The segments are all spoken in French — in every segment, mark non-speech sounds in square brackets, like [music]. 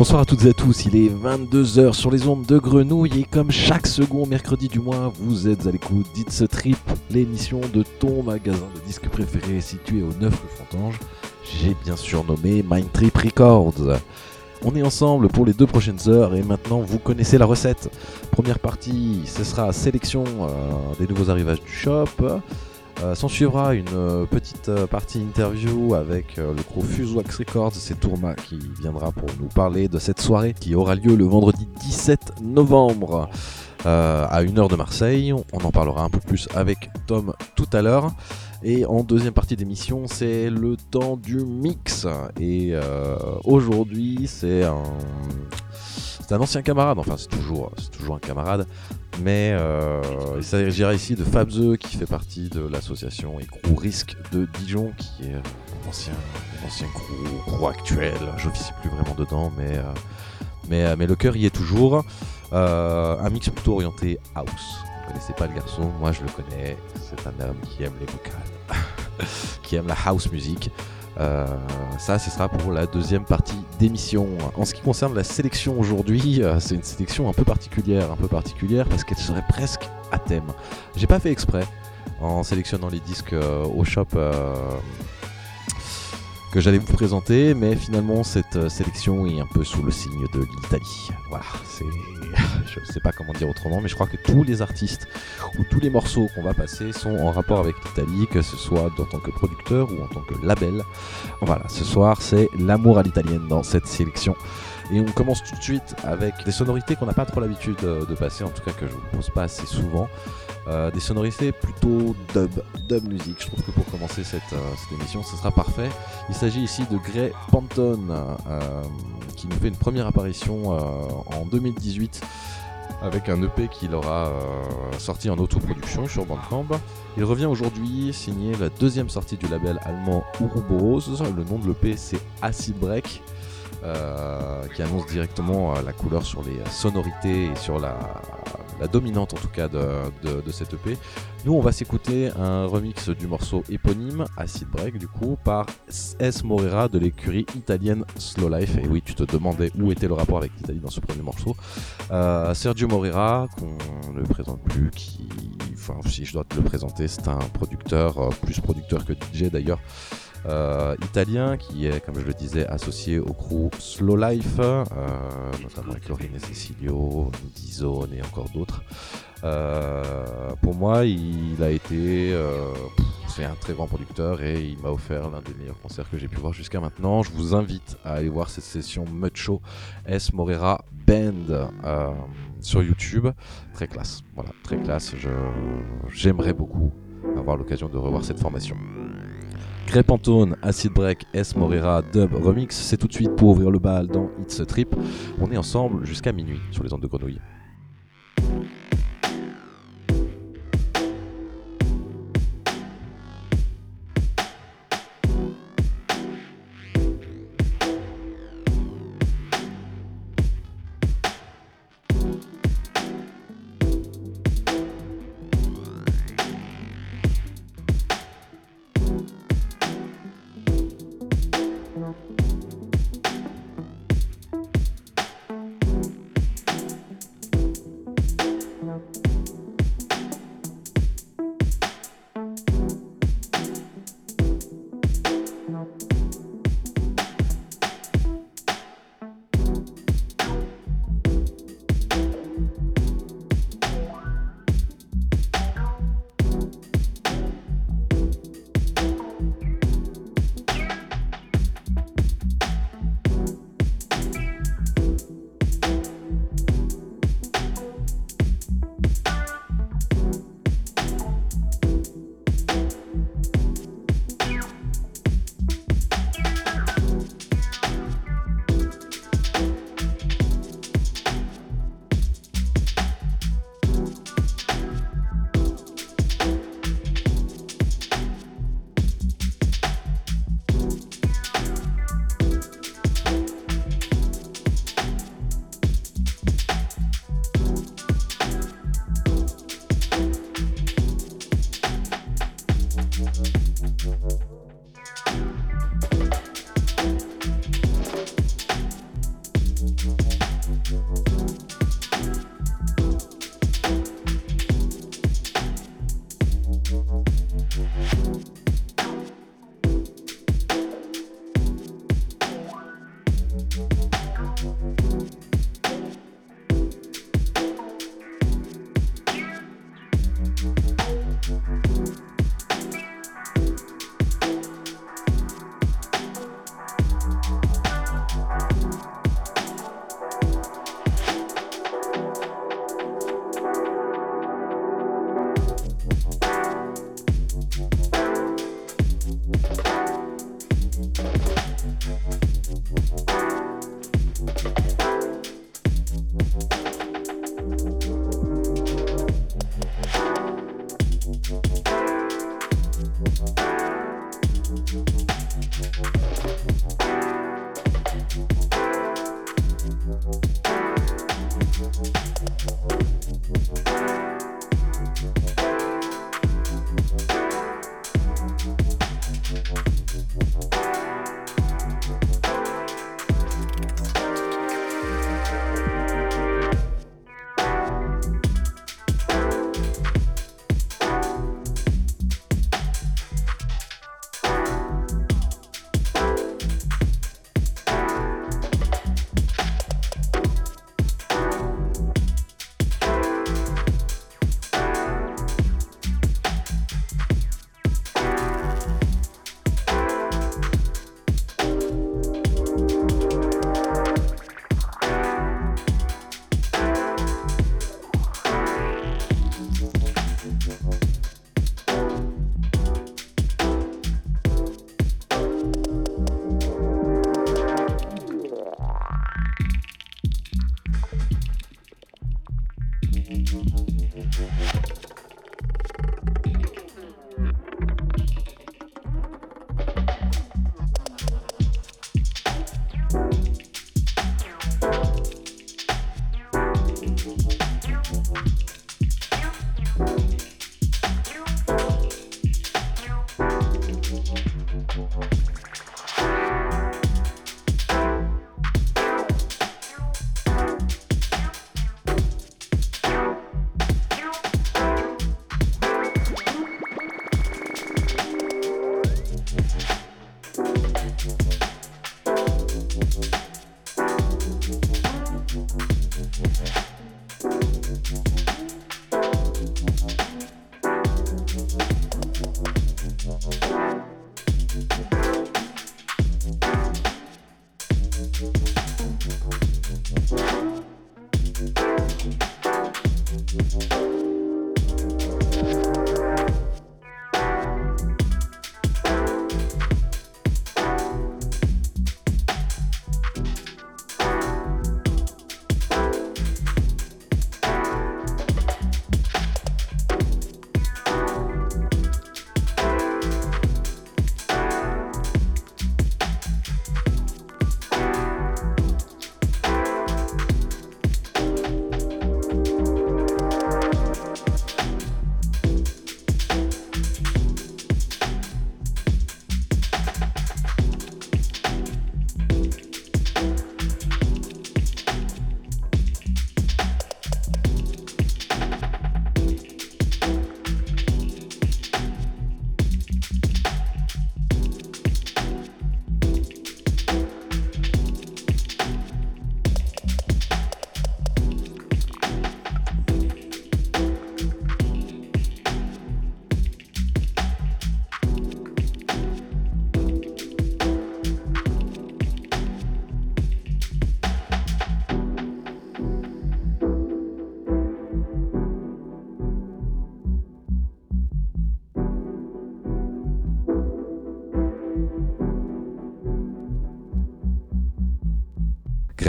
Bonsoir à toutes et à tous, il est 22h sur les ondes de Grenouille et comme chaque second mercredi du mois, vous êtes à l'écoute d'It's Trip, l'émission de ton magasin de disques préféré situé au 9 rue Fontange. J'ai bien sûr nommé Mind Trip Records. On est ensemble pour les deux prochaines heures et maintenant vous connaissez la recette. Première partie, ce sera sélection euh, des nouveaux arrivages du shop. Euh, S'en suivra une euh, petite euh, partie interview avec le groupe Fusewax Records. C'est Tourma qui viendra pour nous parler de cette soirée qui aura lieu le vendredi 17 novembre à 1h de Marseille. On en parlera un peu plus avec Tom tout à l'heure. Et en deuxième partie d'émission, c'est le temps du mix. Et aujourd'hui, c'est un, c'est un ancien camarade. Enfin, c'est toujours, toujours un camarade. Mais euh, il s'agira ici de Fabze qui fait partie de l'association crew Risque de Dijon, qui est un ancien, un ancien crew, actuel. Je n'officie plus vraiment dedans, mais, euh, mais, euh, mais le cœur y est toujours. Euh, un mix plutôt orienté house. Vous ne connaissez pas le garçon, moi je le connais. C'est un homme qui aime les vocales, [laughs] qui aime la house music. Euh, ça, ce sera pour la deuxième partie d'émission. En ce qui concerne la sélection aujourd'hui, euh, c'est une sélection un peu particulière, un peu particulière parce qu'elle serait presque à thème. J'ai pas fait exprès en sélectionnant les disques euh, au shop que j'allais vous présenter, mais finalement cette euh, sélection est un peu sous le signe de l'Italie. Voilà, c'est, [laughs] je sais pas comment dire autrement, mais je crois que tous les artistes ou tous les morceaux qu'on va passer sont en rapport avec l'Italie, que ce soit en tant que producteur ou en tant que label. Voilà, ce soir c'est l'amour à l'italienne dans cette sélection. Et on commence tout de suite avec des sonorités qu'on n'a pas trop l'habitude euh, de passer, en tout cas que je ne pose pas assez souvent. Euh, des sonorités plutôt dub, dub music. Je trouve que pour commencer cette, euh, cette émission, ce sera parfait. Il s'agit ici de Gray Pantone, euh, qui nous fait une première apparition euh, en 2018 avec un EP qu'il aura sorti en autoproduction sur Bandcamp. Il revient aujourd'hui signer la deuxième sortie du label allemand Ouroboros. Le nom de l'EP c'est Acid Break. Euh, qui annonce directement euh, la couleur sur les sonorités et sur la, la dominante en tout cas de, de, de cette EP. Nous on va s'écouter un remix du morceau éponyme Acid Break du coup par S. Morera de l'écurie italienne Slow Life. Et oui tu te demandais où était le rapport avec l'Italie dans ce premier morceau. Euh, Sergio Morera, qu'on ne présente plus, qui, enfin, si je dois te le présenter, c'est un producteur, euh, plus producteur que DJ d'ailleurs, euh, italien, qui est, comme je le disais, associé au crew Slow Life, euh, notamment avec Lorine Cecilio, D-Zone et encore d'autres. Euh, pour moi, il a été. euh, c'est un très grand producteur et il m'a offert l'un des meilleurs concerts que j'ai pu voir jusqu'à maintenant. Je vous invite à aller voir cette session Mud Show S Morera Band euh, sur YouTube. Très classe, voilà, très classe. J'aimerais beaucoup avoir l'occasion de revoir cette formation. Grey Pantone, Acid Break, S Morera, Dub Remix, c'est tout de suite pour ouvrir le bal dans It's a Trip. On est ensemble jusqu'à minuit sur les ondes de grenouille.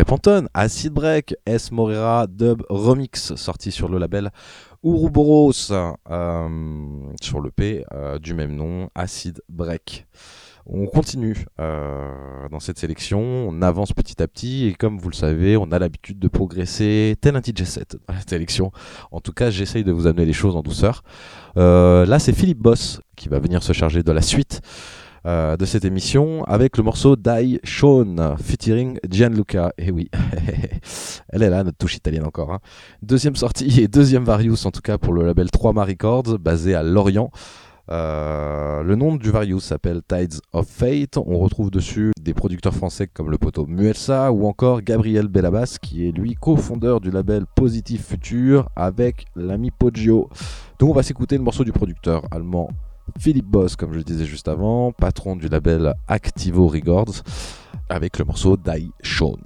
Phantom, Acid Break, S. Morera Dub Remix, sorti sur le label Ouroboros, euh, sur le P euh, du même nom, Acid Break. On continue euh, dans cette sélection, on avance petit à petit et comme vous le savez, on a l'habitude de progresser tel un DJ set dans la sélection. En tout cas, j'essaye de vous amener les choses en douceur. là, c'est Philippe Boss qui va venir se charger de la suite. Euh, de cette émission avec le morceau Die Sean featuring Gianluca. Et eh oui, [laughs] elle est là, notre touche italienne encore. Hein. Deuxième sortie et deuxième Various en tout cas pour le label 3 Records basé à Lorient. Euh, le nom du Various s'appelle Tides of Fate. On retrouve dessus des producteurs français comme le poteau Muelsa ou encore Gabriel Bellabas qui est lui cofondeur du label Positive Future avec l'ami Poggio. Donc on va s'écouter le morceau du producteur allemand Philippe Boss, comme je le disais juste avant, patron du label Activo Records, avec le morceau Die Sean.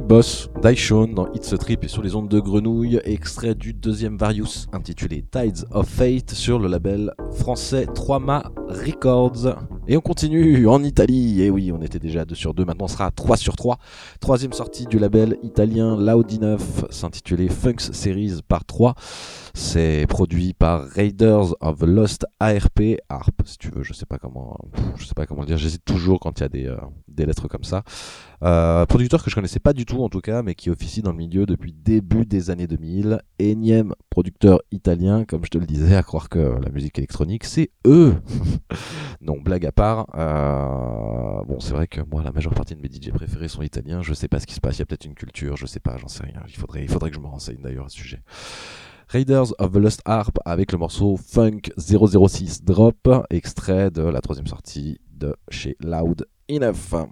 Boss, Daishon dans It's a Trip et sur les ondes de grenouille, extrait du deuxième Various intitulé Tides of Fate sur le label français 3Ma Records. Et on continue en Italie, et oui, on était déjà à 2 sur 2, maintenant on sera à 3 sur 3. Troisième sortie du label italien Loud Enough, s'intitulait Funks Series par 3. C'est produit par Raiders of Lost ARP, ARP si tu veux, je sais pas comment, je sais pas comment le dire, j'hésite toujours quand il y a des, euh, des lettres comme ça. Euh, producteur que je connaissais pas du tout en tout cas, mais qui officie dans le milieu depuis début des années 2000. Énième producteur italien, comme je te le disais, à croire que la musique électronique, c'est eux. [laughs] non, blague à part. Euh, bon, c'est vrai que moi, la majeure partie de mes DJ préférés sont italiens. Je sais pas ce qui se passe. Il y a peut-être une culture, je sais pas, j'en sais rien. Il faudrait, il faudrait que je me renseigne d'ailleurs à ce sujet. Raiders of the Lost Harp avec le morceau Funk 006 Drop, extrait de la troisième sortie de chez Loud Enough.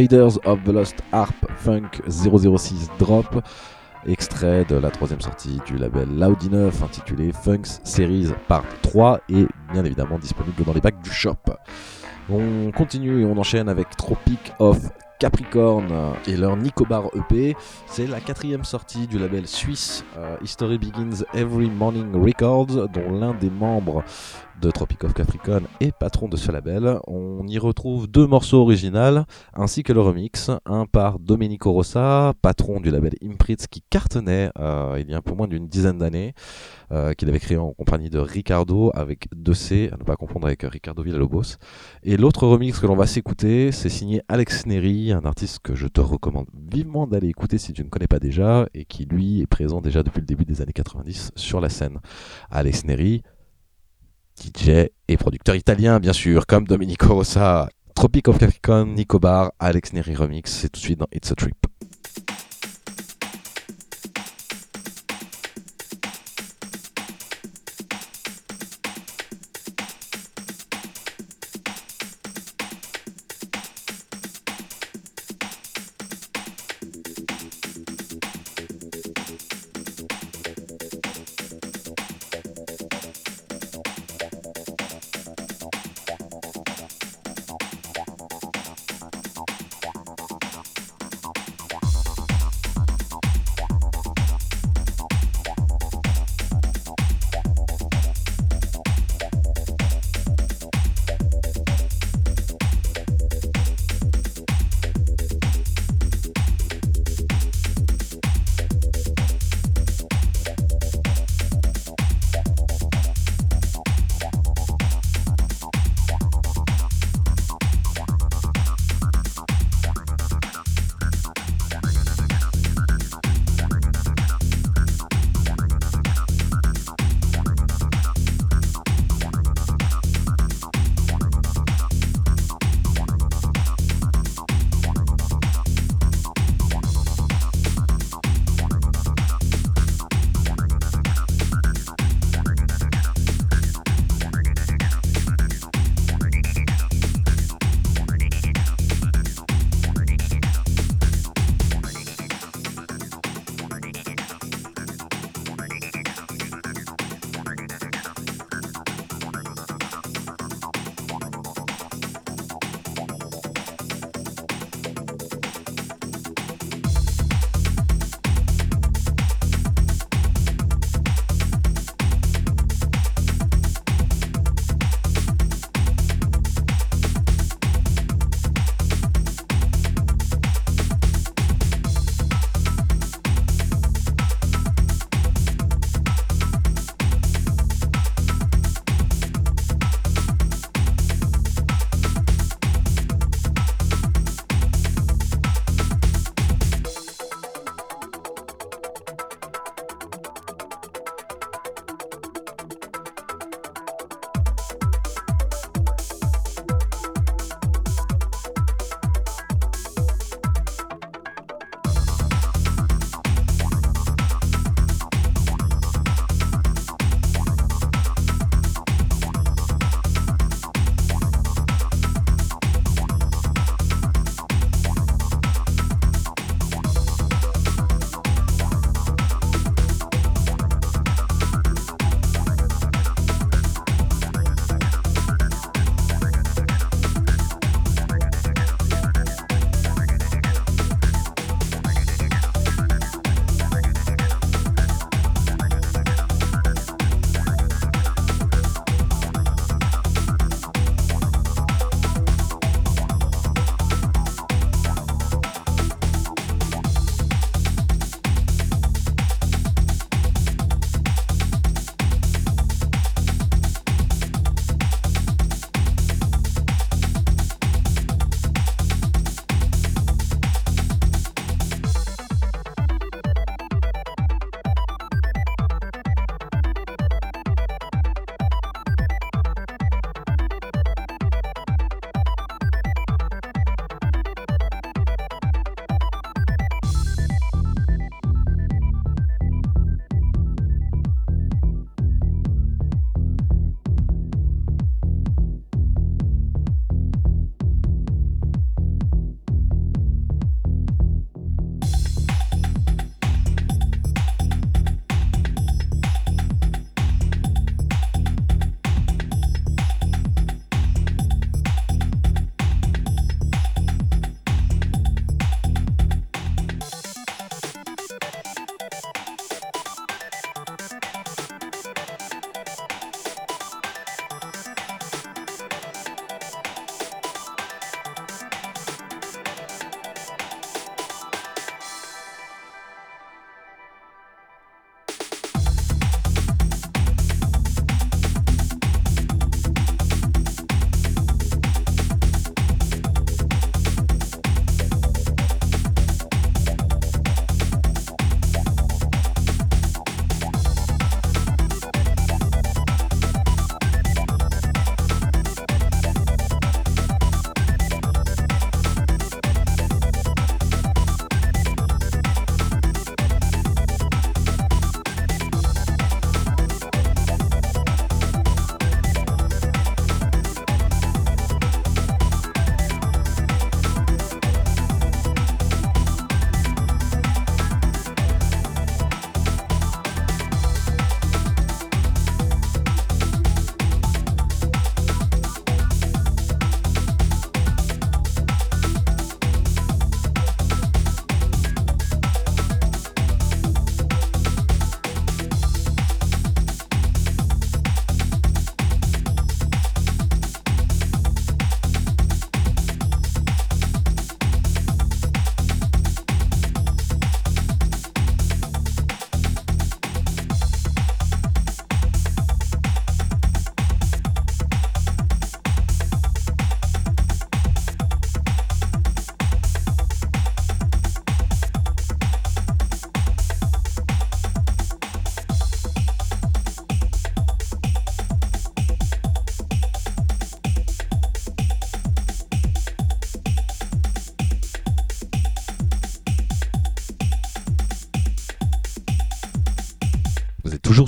Raiders of the Lost Harp Funk 006 Drop, extrait de la troisième sortie du label Loud Enough intitulé Funks Series Part 3 et bien évidemment disponible dans les packs du shop. On continue et on enchaîne avec Tropic of Capricorn et leur Nicobar EP. C'est la quatrième sortie du label suisse euh, History Begins Every Morning Records, dont l'un des membres de Tropic of Capricorn est patron de ce label. On y retrouve deux morceaux originaux ainsi que le remix, un par Domenico Rossa, patron du label Imprints qui cartonnait euh, il y a un peu moins d'une dizaine d'années, euh, qu'il avait créé en compagnie de Ricardo avec 2C, à ne pas confondre avec Ricardo Villalobos. Et l'autre remix que l'on va s'écouter, c'est signé Alex Neri, un artiste que je te recommande vivement d'aller écouter si tu ne connais pas déjà et qui lui est présent déjà depuis le début des années 90 sur la scène. Alex Neri, DJ et producteur italien, bien sûr, comme Domenico Rossa, Tropic of Capricorn, Nicobar, Alex Neri Remix, c'est tout de suite dans It's a Trip.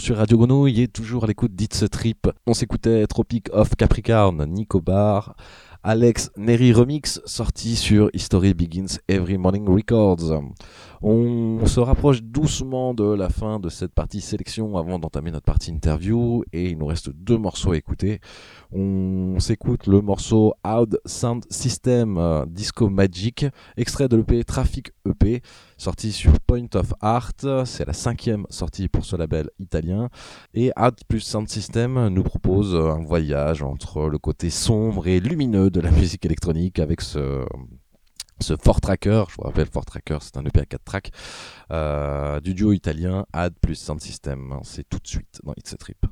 Sur Radio Grenouille et toujours à l'écoute d'It's Trip. On s'écoutait Tropic of Capricorn, Nico Bar, Alex Neri Remix, sorti sur History Begins Every Morning Records. On se rapproche doucement de la fin de cette partie sélection avant d'entamer notre partie interview et il nous reste deux morceaux à écouter. On s'écoute le morceau Out Sound System euh, Disco Magic, extrait de l'EP Traffic EP, sorti sur Point of Art. C'est la cinquième sortie pour ce label italien. Et Out plus Sound System nous propose un voyage entre le côté sombre et lumineux de la [laughs] musique électronique avec ce ce Fort Tracker, je vous rappelle, Fort Tracker, c'est un EP à 4 tracks, euh, du duo italien Ad plus Sound System. C'est tout de suite dans It's a Trip.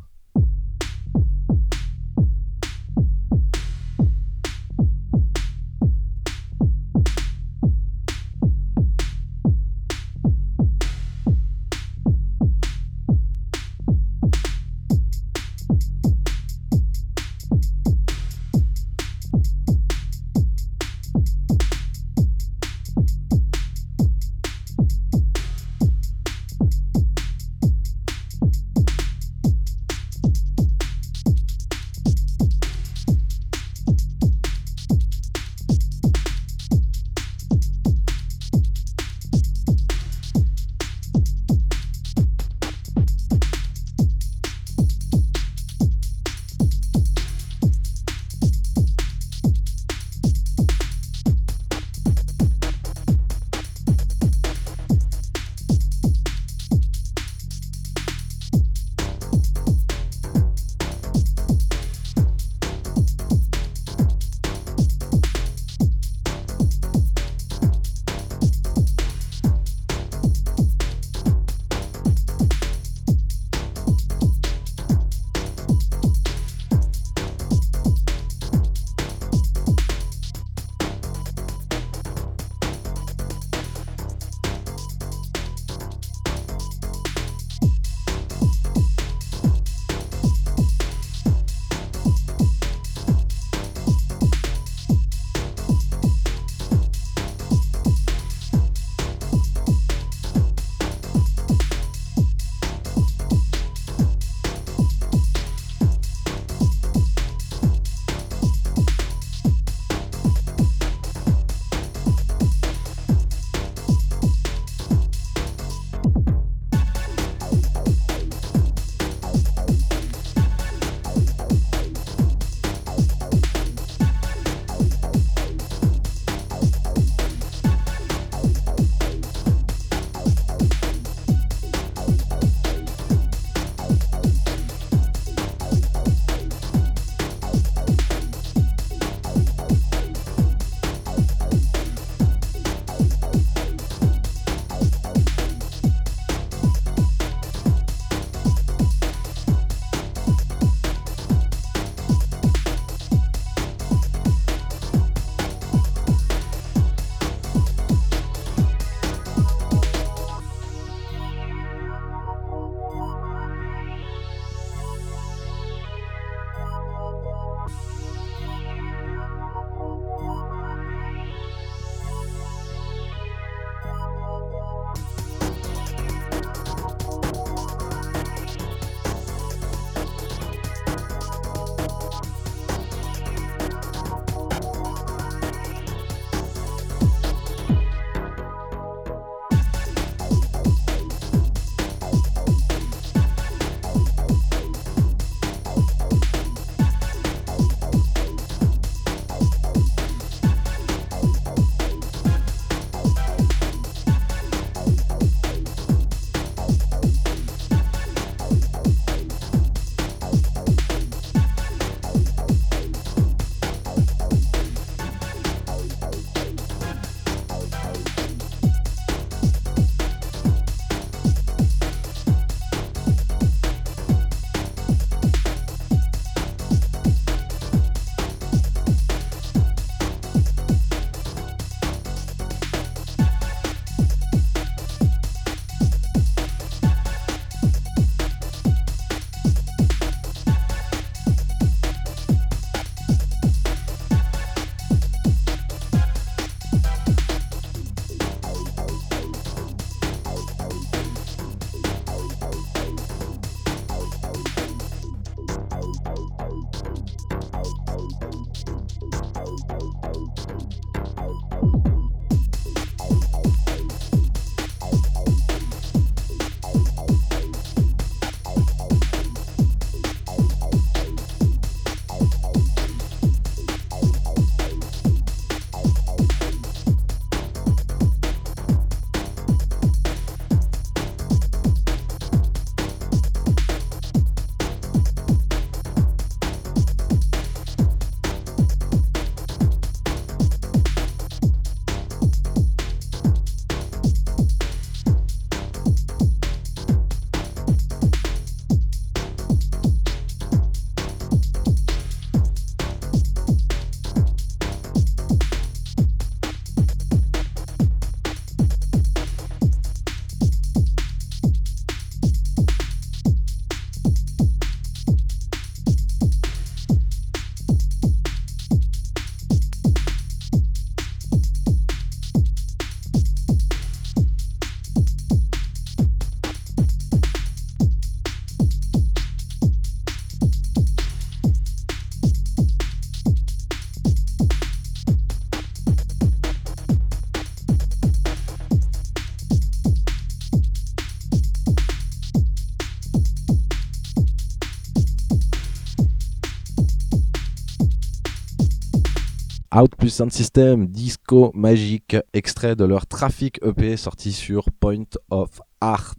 Plus Sound System, Disco Magic, extrait de leur Traffic EP sorti sur Point of Art.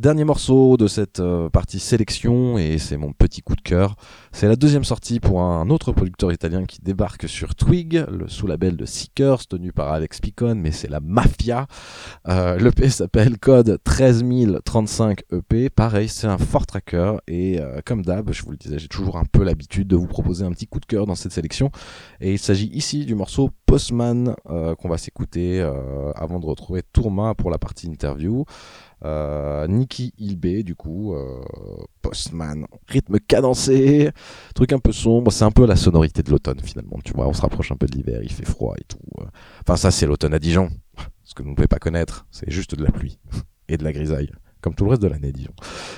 Dernier morceau de cette euh, partie sélection, et c'est mon petit coup de cœur. C'est la deuxième sortie pour un autre producteur italien qui débarque sur Twig, le sous-label de Seekers, tenu par Alex Picon, mais c'est la mafia. Euh, L'EP s'appelle Code 13035 EP. Pareil, c'est un fort tracker, et euh, comme d'hab, je vous le disais, j'ai toujours un peu l'habitude de vous proposer un petit coup de cœur dans cette sélection. Et il s'agit ici du morceau Postman qu'on va s'écouter avant de retrouver Tourma pour la partie interview. Euh, Nicky du coup, euh, Postman, rythme cadencé, truc un peu sombre, c'est un peu la sonorité de l'automne finalement, tu vois, on se rapproche un peu de l'hiver, il fait froid et tout. Euh. Enfin ça c'est l'automne à Dijon, ce que vous ne pouvez pas connaître, c'est juste de la pluie [laughs] et de la grisaille comme tout le reste de l'année, disons.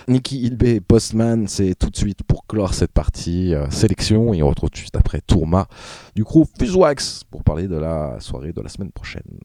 Nicky Ilbe Postman, c'est tout de suite pour clore cette partie sélection et on retrouve juste après Tourma du crew Fusewax pour parler de la soirée de la semaine prochaine.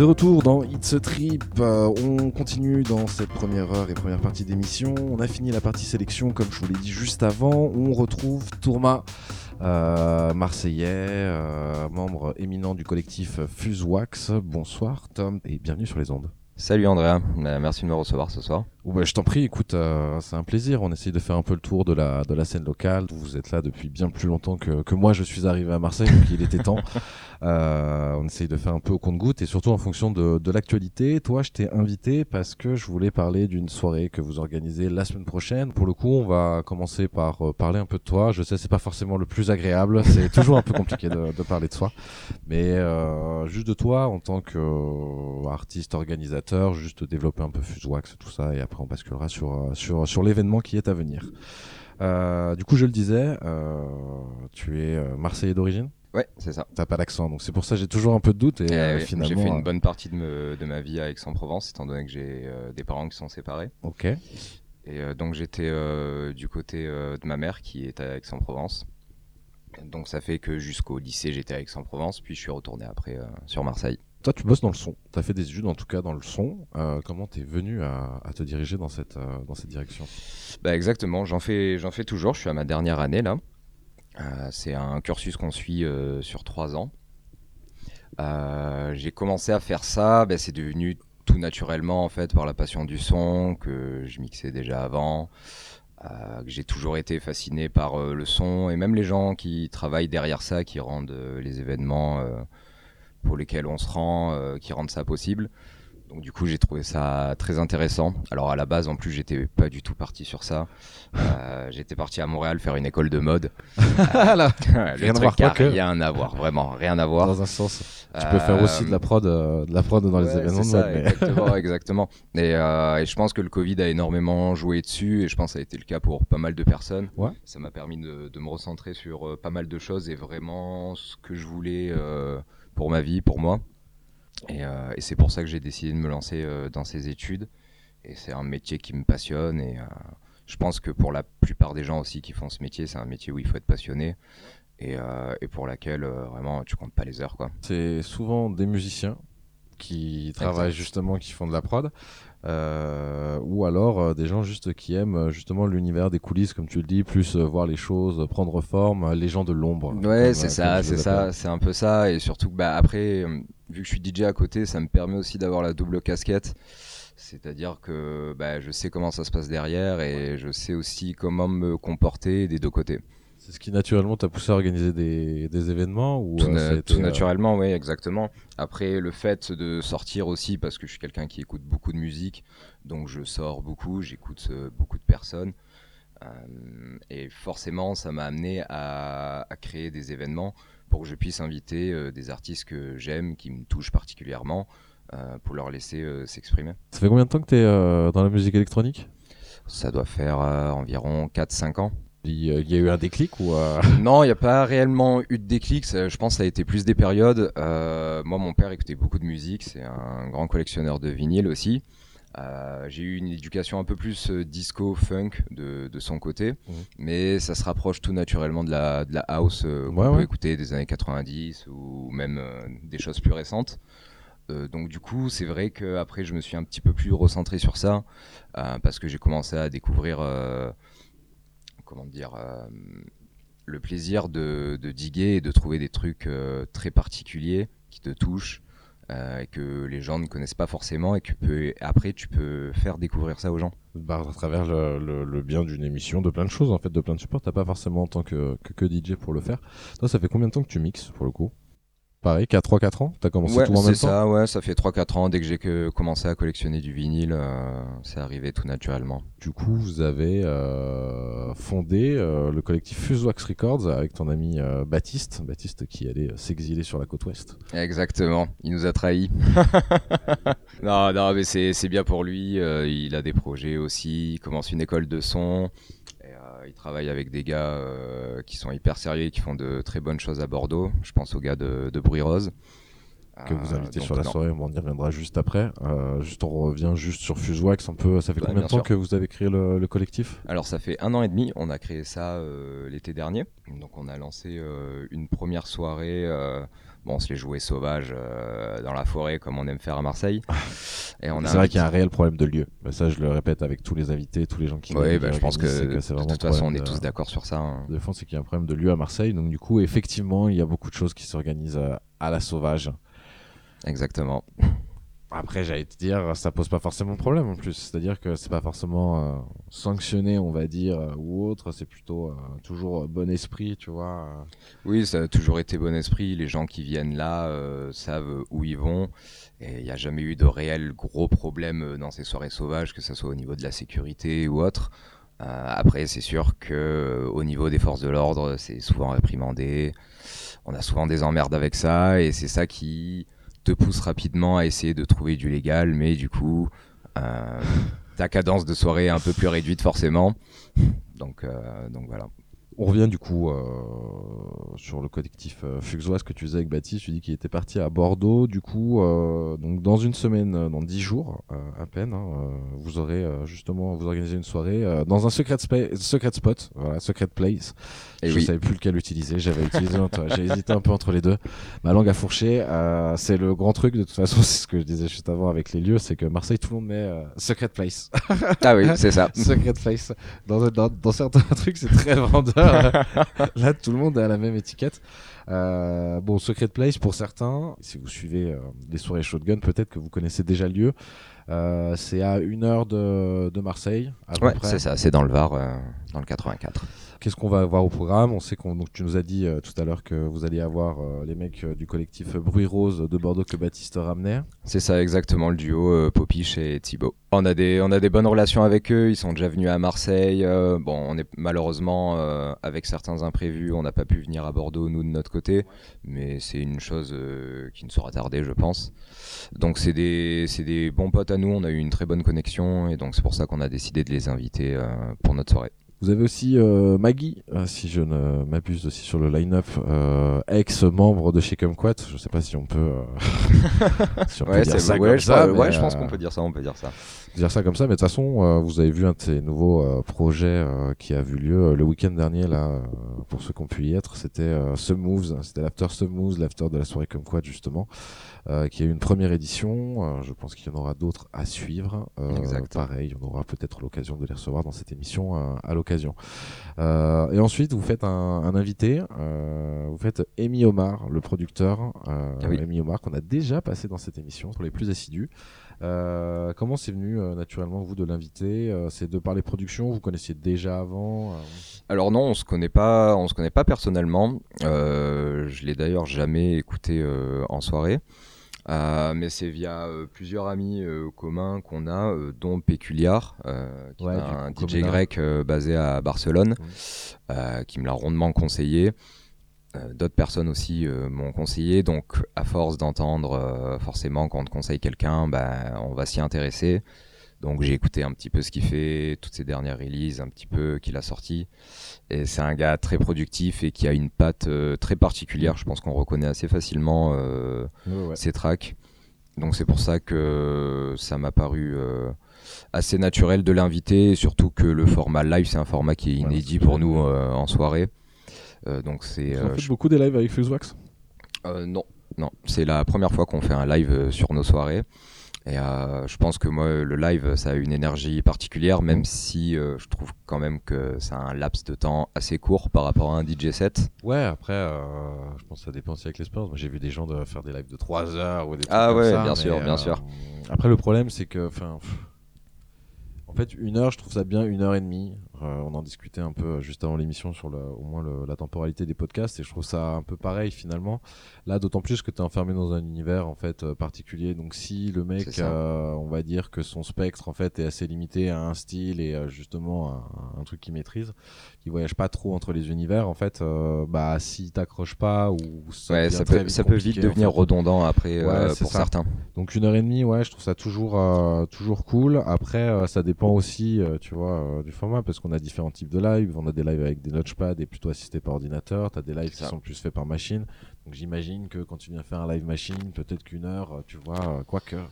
De retour dans It's a Trip, euh, on continue dans cette première heure et première partie d'émission. On a fini la partie sélection comme je vous l'ai dit juste avant. On retrouve Tourma, euh, marseillais, euh, membre éminent du collectif Fusewax. Bonsoir Tom et bienvenue sur les ondes. Salut Andrea, merci de me recevoir ce soir. Bah, je t'en prie, écoute, euh, c'est un plaisir. On essaye de faire un peu le tour de la, de la scène locale. Vous êtes là depuis bien plus longtemps que, que moi je suis arrivé à Marseille, donc il était temps. [laughs] Euh, on essaye de faire un peu au compte-goutte et surtout en fonction de, de l'actualité. Toi, je t'ai invité parce que je voulais parler d'une soirée que vous organisez la semaine prochaine. Pour le coup, on va commencer par euh, parler un peu de toi. Je sais, c'est pas forcément le plus agréable. C'est [laughs] toujours un peu compliqué de, de, parler de soi. Mais euh, juste de toi en tant qu'artiste, organisateur, juste développer un peu Fusewax, tout ça et après on basculera sur, euh, sur, sur l'événement qui est à venir. Euh, du coup, je le disais, euh, tu es euh, Marseillais d'origine? Ouais, c'est ça. T'as pas d'accent, donc c'est pour ça que j'ai toujours un peu de doute. Et eh oui, finalement, j'ai fait une bonne partie de, me, de, ma vie à Aix-en-Provence, étant donné que j'ai euh, des parents qui sont séparés. Ok. Et euh, donc j'étais du côté de ma mère qui est à Aix-en-Provence. Donc ça fait que jusqu'au lycée j'étais à Aix-en-Provence, puis je suis retourné après sur Marseille. Toi, tu bosses dans le son. Tu as fait des études, en tout cas, dans le son. Euh, comment t'es venu à, à, te diriger dans cette, euh, dans cette direction? Bah Exactement, j'en fais, j'en fais toujours. Je suis à ma dernière année, là. Euh, c'est un cursus qu'on suit euh, sur trois ans. Euh, j'ai commencé à faire ça, bah, c'est devenu tout naturellement, en par la passion du son, que je mixais déjà avant. Euh, j'ai toujours été fasciné par le son, et même les gens qui travaillent derrière ça, qui rendent les événements pour lesquels on se rend, qui rendent ça possible. Donc du coup, j'ai trouvé ça très intéressant. Alors à la base, en plus, j'étais pas du tout parti sur ça. [laughs] Euh, j'étais parti à Montréal faire une école de mode. [laughs] Euh, rien, à voir, rien à voir, vraiment, rien à voir. Dans un sens, tu peux faire aussi de la prod, euh, de la prod dans ouais, les événements ça, de mode. Mais... Exactement, [laughs] exactement. Et, euh, et, je pense que le Covid a énormément joué dessus, et je pense que ça a été le cas pour pas mal de personnes. Ouais. Ça m'a permis de, de, me recentrer sur pas mal de choses et vraiment ce que je voulais pour ma vie, pour moi. Et, euh, et c'est pour ça que j'ai décidé de me lancer euh, dans ces études. Et c'est un métier qui me passionne. Et euh, je pense que pour la plupart des gens aussi qui font ce métier, c'est un métier où il faut être passionné. Et, et pour laquelle vraiment tu comptes pas les heures. quoi. C'est souvent des musiciens qui travaillent justement, qui font de la prod. Euh, ou alors euh, des gens juste qui aiment euh, justement l'univers des coulisses comme tu le dis plus voir les choses prendre forme les gens de l'ombre. Ouais c'est ça c'est ça c'est un peu ça. Et surtout bah après vu que je suis DJ à côté ça me permet aussi d'avoir la double casquette. C'est-à-dire que bah, je sais comment ça se passe derrière et je sais aussi comment me comporter des deux côtés c'est ce qui naturellement t'a poussé à organiser des, des événements ou tout, na tout naturellement, oui, exactement. Après, le fait de sortir aussi, parce que je suis quelqu'un qui écoute beaucoup de musique, donc je sors beaucoup, j'écoute euh, beaucoup de personnes. Euh, et forcément, ça m'a amené à, à, créer des événements pour que je puisse inviter euh, des artistes que j'aime, qui me touchent particulièrement, euh, pour leur laisser euh, s'exprimer. Ça fait combien de temps que tu es euh, dans la musique électronique? Ça doit faire euh, environ 4-5 ans. Il y a eu un déclic ou euh... Non, il n'y a pas réellement eu de déclic. Je pense que ça a été plus des périodes. Euh, moi, mon père écoutait beaucoup de musique. C'est un grand collectionneur de vinyle aussi. Euh, j'ai eu une éducation un peu plus disco, funk de, de son côté, mmh. mais ça se rapproche tout naturellement de la, de la house qu'on ouais, peut ouais. écouter des années 90 ou même des choses plus récentes. Donc du coup, c'est vrai que après, je me suis un petit peu plus recentré sur ça euh, parce que j'ai commencé à découvrir comment dire, euh, le plaisir de, diguer et de trouver des trucs euh, très particuliers qui te touchent euh, et que les gens ne connaissent pas forcément et que peut, après tu peux faire découvrir ça aux gens. Bah, à travers le bien d'une émission, de plein de choses en fait, de plein de supports. T'as pas forcément en tant que, que, que, DJ pour le faire. Toi, ça fait combien de temps que tu mixes pour le coup? Pareil, qu'à 3-4 ans? T'as commencé ouais, tout en même temps? C'est ça, ouais, ça fait 3-4 ans. Dès que j'ai commencé à collectionner du vinyle, euh, c'est arrivé tout naturellement. Du coup, vous avez euh, fondé euh, le collectif Fusewax Records avec ton ami euh, Baptiste, Baptiste qui allait s'exiler sur la côte ouest. Exactement, il nous a trahis. [laughs] non, non, mais c'est bien pour lui. Il a des projets aussi. Il commence une école de son. Euh, il travaille avec des gars euh, qui sont hyper sérieux et qui font de très bonnes choses à Bordeaux. Je pense aux gars de, de Bruit Rose. que vous Euh, invitez donc sur la non. soirée, on y reviendra juste après. Euh, juste on revient juste sur Fusewax un peu. Ça fait Bah, combien de temps sûr. que vous avez créé le, le collectif? Alors ça fait un an et demi, on a créé ça euh, l'été dernier. Donc on a lancé euh, une première soirée. Bon, on se les jouait sauvages euh, dans la forêt comme on aime faire à Marseille. [laughs] Et on a C'est vrai qu'il y a un réel problème de lieu. Mais ça, je le répète avec tous les invités, tous les gens qui. Qui bah, je pense que, c'est de toute façon on est tous d'accord sur ça. hein. de fond, c'est qu'il y a un problème de lieu à Marseille. Donc du coup, effectivement, il y a beaucoup de choses qui s'organisent euh, à la sauvage. Exactement. Après, j'allais te dire, ça pose pas forcément de problème en plus. C'est-à-dire que c'est pas forcément euh, sanctionné, on va dire, euh, ou autre. C'est plutôt euh, toujours bon esprit, tu vois. Oui, ça a toujours été bon esprit. Les gens qui viennent là savent où ils vont. Et il n'y a jamais eu de réel gros problème dans ces soirées sauvages, que ce soit au niveau de la sécurité ou autre. Après, c'est sûr que au niveau des forces de l'ordre, c'est souvent réprimandé. On a souvent des emmerdes avec ça, et c'est ça qui te pousse rapidement à essayer de trouver du légal, mais du coup, euh, ta cadence de soirée est un peu plus réduite forcément. Donc, euh, donc voilà. On revient du coup euh, sur le collectif euh, Fuxois que tu faisais avec Baptiste. Tu dis qu'il était parti à Bordeaux. Du coup, euh, donc dans une semaine, euh, dans dix jours à peine, hein, vous aurez justement vous organisez une soirée dans un secret, secret spot, voilà, secret place. Et je oui. savais plus lequel utiliser. J'avais utilisé, j'ai hésité un peu entre les deux. Ma langue a fourché. euh, c'est le grand truc de toute façon. [laughs] C'est ce que je disais juste avant avec les lieux, c'est que Marseille, tout le monde met euh, secret place. [laughs] Ah oui, c'est ça. [laughs] Secret Face. Dans, dans, dans certains trucs, c'est très vendeur. Là, tout le monde à la même étiquette. Euh, bon, Secret Place, pour certains, si vous suivez euh, les soirées Shotgun, peut-être que vous connaissez déjà le lieu. Euh, c'est à une heure de, de Marseille, à Ouais, c'est ça, c'est dans le Var, euh, dans le 84. Qu'est-ce qu'on va avoir au programme? On sait qu'on, donc tu nous as dit euh, tout à l'heure que vous alliez avoir euh, les mecs euh, du collectif Bruit Rose de Bordeaux que Baptiste ramenait. C'est ça exactement le duo Popiche et Thibaut. On a des on a des bonnes relations avec eux, ils sont déjà venus à Marseille. bon, on est malheureusement avec certains imprévus, on n'a pas pu venir à Bordeaux nous de notre côté, mais c'est une chose qui ne sera tardée, je pense. Donc c'est des c'est des bons potes à nous, on a eu une très bonne connexion et donc c'est pour ça qu'on a décidé de les inviter pour notre soirée. Vous avez aussi euh, Maggie, euh, si je ne m'abuse aussi sur le line-up, euh, ex-membre de chez Kumquat. Je sais pas si on peut, euh, [laughs] si on peut Ouais, dire ça ouais, comme je, ça. ouais, je pense euh, qu'on peut dire ça, on peut dire ça. dire ça comme ça. Mais de toute façon, euh, vous avez vu un de ces nouveaux euh, projets euh, qui a vu lieu euh, le week-end dernier là, euh, pour ceux qui ont pu y être. C'était euh, Some Moves, c'était l'after Some Moves, l'after de la soirée Kumquat justement, euh, qui a eu une première édition. Euh, je pense qu'il y en aura d'autres à suivre. Euh, Exact. Pareil, on aura peut-être l'occasion de les recevoir dans cette émission euh, à l'occasion. Euh, et ensuite, vous faites un, un invité, euh, vous faites Amy Omar, le producteur, euh, Ah oui. Amy Omar, qu'on a déjà passé dans cette émission pour les plus assidus. Euh, comment c'est venu euh, naturellement vous de l'inviter? Euh, C'est de par les productions, vous connaissiez déjà avant Alors non, on se connaît pas, on se connaît pas personnellement. Euh, je l'ai d'ailleurs jamais écouté euh, en soirée. Euh, mais c'est via euh, plusieurs amis euh, communs qu'on a, dont Péculiar, qui Ouais, est un coup, DJ grec basé à Barcelone, qui me l'a rondement conseillé. D'autres personnes aussi m'ont conseillé, donc à force d'entendre forcément quand on te conseille quelqu'un, bah, on va s'y intéresser. Donc j'ai écouté un petit peu ce qu'il fait, toutes ses dernières releases, un petit peu qu'il a sorti. Et c'est un gars très productif et qui a une patte euh, très particulière. Je pense qu'on reconnaît assez facilement euh, ouais. ses tracks. Donc c'est pour ça que ça m'a paru euh, assez naturel de l'inviter. Surtout que le format live, c'est un format qui est inédit pour nous en soirée. Donc c'est Vous en faites je- beaucoup des lives avec Fusewax euh, non, non, c'est la première fois qu'on fait un live sur nos soirées. Et euh, je pense que moi, le live, ça a une énergie particulière, même si euh, je trouve quand même que c'est un laps de temps assez court par rapport à un DJ set. Ouais, après, euh, je pense que ça dépend aussi avec l'expérience. Moi, j'ai vu des gens de faire des lives de 3 heures ou des trucs Ah comme ouais, ça, bien sûr, bien sûr. Après, le problème, c'est que, enfin, en fait, une heure, je trouve ça bien, une heure et demie. Euh, on en discutait un peu euh, juste avant l'émission sur le, au moins le- la temporalité des podcasts et je trouve ça un peu pareil finalement. Là, d'autant plus que tu es enfermé dans un univers en fait euh, particulier. Donc, si le mec, euh, on va dire que son spectre en fait est assez limité à un style et justement un, un truc qu'il maîtrise, qui voyage pas trop entre les univers, en fait, euh, bah si t'accroches pas ou ça Ouais, ça peut, ça peut vite en devenir fait. redondant après Ouais, euh, pour ça. certains. Donc une heure et demie, ouais, je trouve ça toujours euh, toujours cool. Après, euh, ça dépend aussi, euh, tu vois, euh, du format parce qu'on a différents types de lives. On a des lives avec des notchpads et plutôt assistés par ordinateur. T'as des lives qui sont plus faits par machine. Donc j'imagine que quand tu viens faire un live machine, peut-être qu'une heure, euh, tu vois, euh, quoique. [laughs]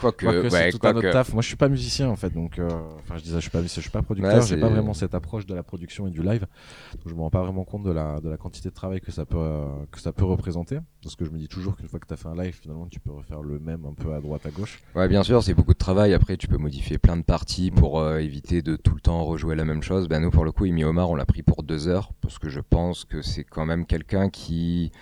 Quoique, Quoique ouais, c'est tout un autre taf. Moi, je suis pas musicien en fait, donc euh, enfin, je disais, je suis pas, je suis pas Ouais, producteur. j'ai c'est- pas vraiment cette approche de la production et du live. Donc, je me rends pas vraiment compte de la, de la quantité de travail que ça peut, euh, que ça peut représenter. Parce que je me dis toujours qu'une fois que tu as fait un live, finalement, tu peux refaire le même un peu à droite, à gauche. Ouais, bien sûr, c'est beaucoup de travail. Après, tu peux modifier plein de parties pour euh, éviter de tout le temps rejouer la même chose. Ben, nous, pour le coup, Imi Omar, on l'a pris pour deux heures parce que je pense que c'est quand même quelqu'un qui,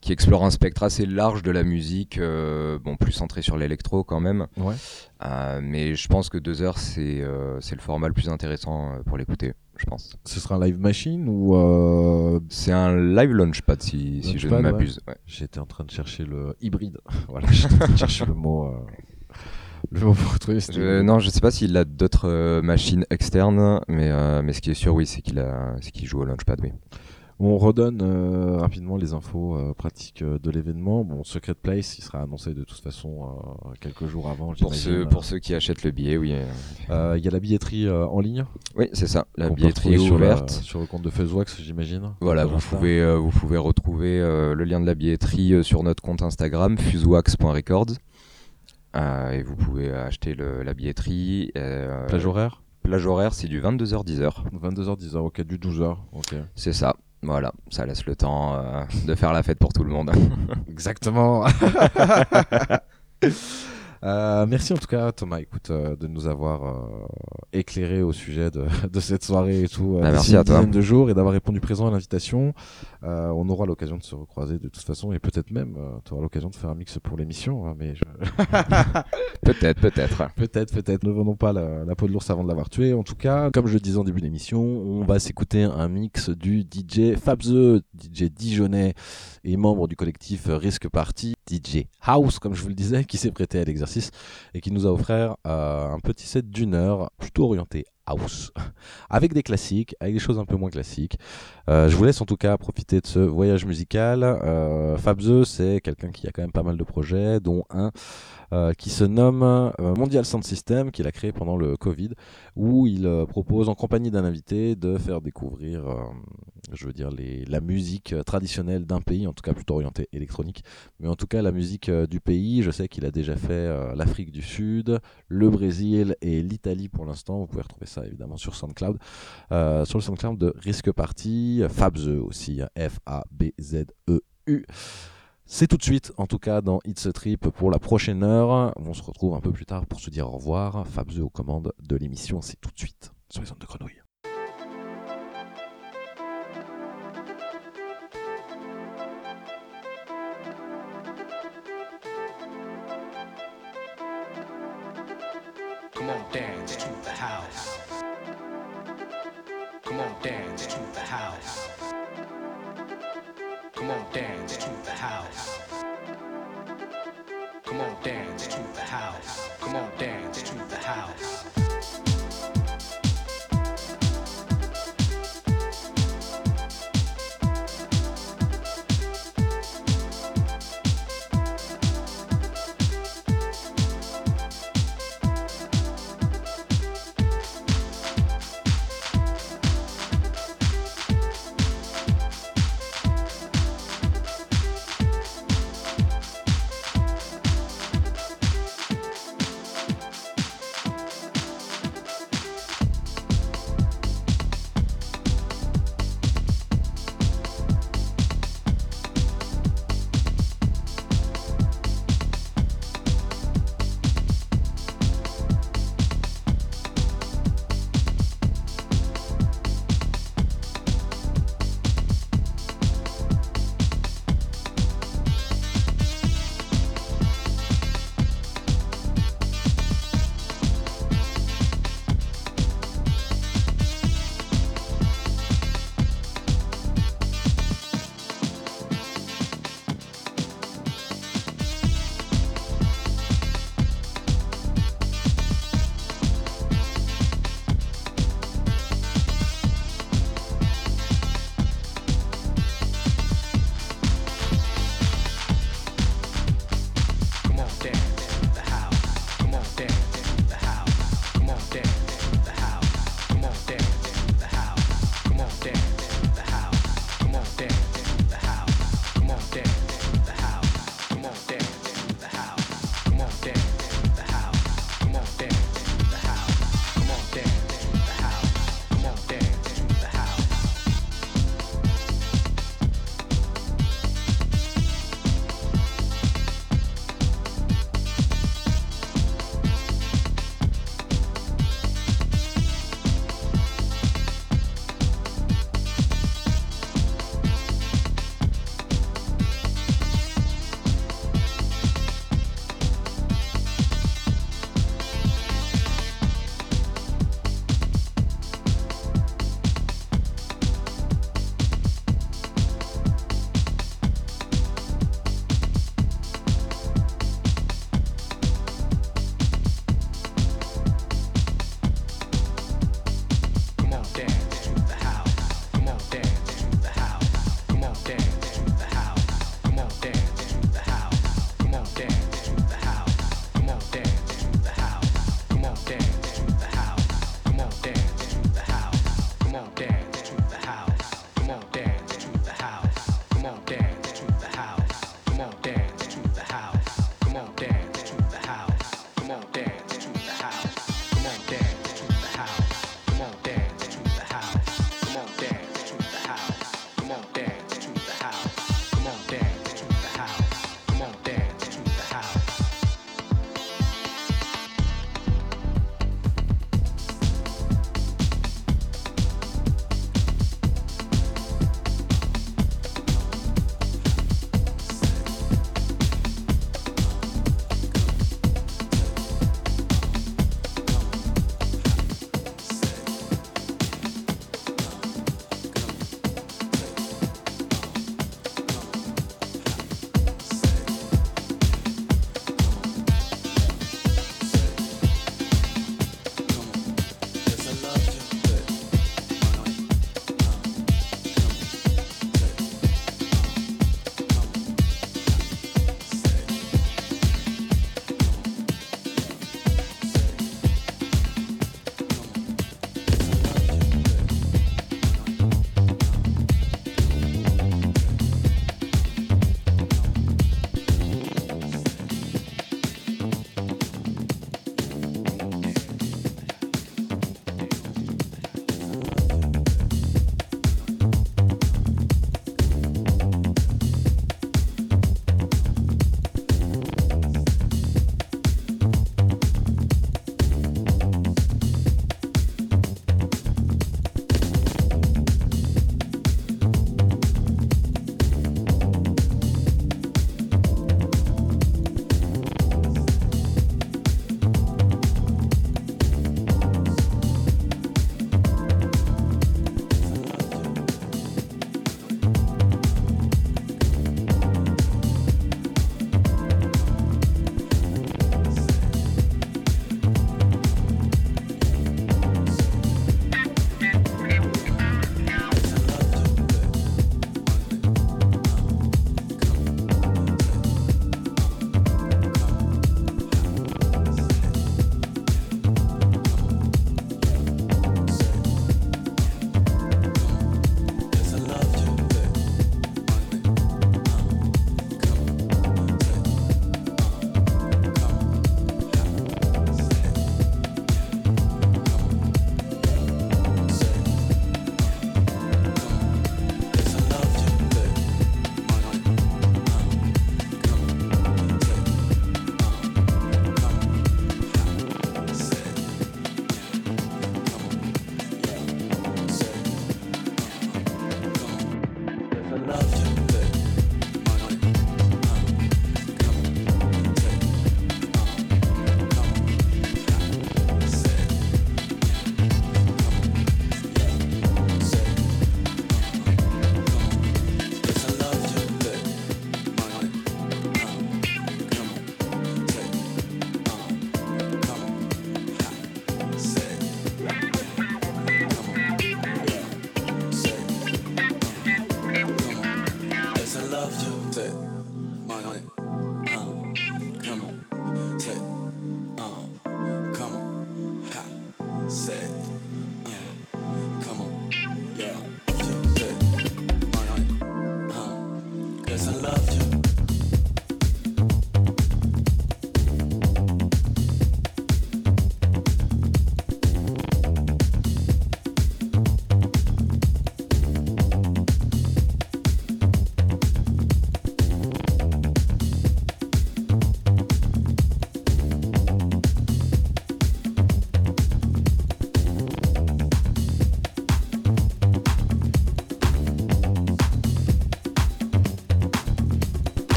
qui explore un spectre assez large de la musique, euh, bon, plus centré sur l'électro quand même. Ouais. Euh, mais je pense que deux heures, c'est euh, c'est le format le plus intéressant pour l'écouter, je pense. Ce sera un live machine ou C'est un live launchpad, si, si je ne ouais. m'abuse. ouais. J'étais en train de chercher le hybride. [laughs] voilà, j'étais en train de chercher le mot. Euh, Le mot pour retrouver. c'était Je- hybride. non, je sais pas s'il a d'autres euh, machines externes, mais, euh, mais ce qui est sûr, oui, c'est qu'il joue au Launchpad, oui. On redonne rapidement les infos pratiques de l'événement. Bon, Secret Place, il sera annoncé de toute façon quelques jours avant. Pour ceux, pour ceux qui achètent le billet, oui. Il y a la billetterie en ligne. Oui, c'est ça. La billetterie est retrouver sur la- ouverte. sur le compte de Fuzzwax, j'imagine. Voilà, vous pouvez, vous pouvez retrouver le lien de la billetterie sur notre compte Instagram, fusewax.records. Euh, et vous pouvez acheter le- la billetterie. euh, Plage horaire plage horaire, c'est du 22h-10h. 22h, 10h, ok, du 12h. Ok. C'est ça. Voilà, ça laisse le temps euh, de faire la fête pour tout le monde. [laughs] Exactement. [laughs] Euh, merci en tout cas Thomas, écoute, euh, de nous avoir éclairé au sujet de, [laughs] de cette soirée et tout. Bah, merci à toi. de jours et d'avoir répondu présent à l'invitation. Euh, on aura l'occasion de se recroiser de toute façon et peut-être même euh, tu auras l'occasion de faire un mix pour l'émission. hein, mais je... [laughs] peut-être, peut-être. Peut-être, peut-être. Ne vendons pas la, la peau de l'ours avant de l'avoir tué. En tout cas, comme je le disais en début d'émission, on va s'écouter un mix du DJ Fabze, DJ dijonnais et membre du collectif Risque Party, DJ House, comme je vous le disais, qui s'est prêté à l'exercice et qui nous a offert euh, un petit set d'une heure plutôt orienté [laughs] avec des classiques, avec des choses un peu moins classiques. Euh, je vous laisse en tout cas profiter de ce voyage musical. Euh, Fabze, c'est quelqu'un qui a quand même pas mal de projets, dont un euh, qui se nomme euh, Mondial Sound System, qu'il a créé pendant le Covid, où il euh, propose en compagnie d'un invité de faire découvrir, je veux dire, la musique traditionnelle d'un pays, en tout cas plutôt orientée électronique, mais en tout cas la musique du pays. Je sais qu'il a déjà fait l'Afrique du Sud, le Brésil et l'Italie pour l'instant. Vous pouvez retrouver ça évidemment sur SoundCloud, sur le SoundCloud de Risque Party, Fabze aussi, F-A-B-Z-E-U. C'est tout de suite, en tout cas, dans It's a Trip pour la prochaine heure. On se retrouve un peu plus tard pour se dire au revoir. Fabze aux commandes de l'émission, c'est tout de suite sur les de grenouille. Come dance to the house. Come dance to the house. Come on, dance to the house. Come on, dance to the house. Come on, dance to the house.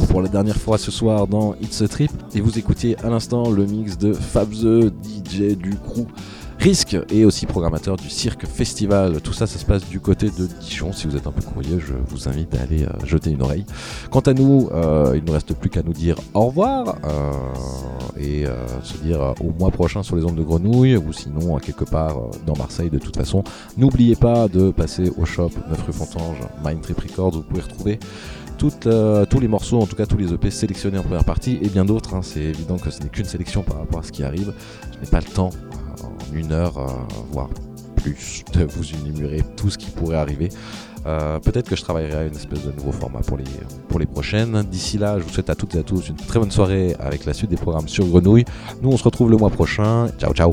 Pour la dernière fois ce soir dans It's a Trip et vous écoutiez à l'instant le mix de Fab the DJ du crew Risque et aussi programmateur du Cirque Festival. Tout ça, ça se passe du côté de Dijon. Si vous êtes un peu curieux, je vous invite à aller euh, jeter une oreille. Quant à nous, euh, il ne reste plus qu'à nous dire au revoir euh, et se dire au mois prochain sur les ondes de Grenouille ou sinon quelque part dans Marseille de toute façon. N'oubliez pas de passer au shop 9 rue Fontange, Mind Trip Records. Vous pouvez retrouver euh, tous les morceaux, en tout cas tous les EP sélectionnés en première partie et bien d'autres. hein. C'est évident que ce n'est qu'une sélection par rapport à ce qui arrive. Je n'ai pas le temps euh, en une heure, euh, voire plus, de vous énumérer tout ce qui pourrait arriver. Peut-être que je travaillerai à une espèce de nouveau format pour les, pour les prochaines. D'ici là, je vous souhaite à toutes et à tous une très bonne soirée avec la suite des programmes sur Grenouille. Nous, on se retrouve le mois prochain. Ciao, ciao.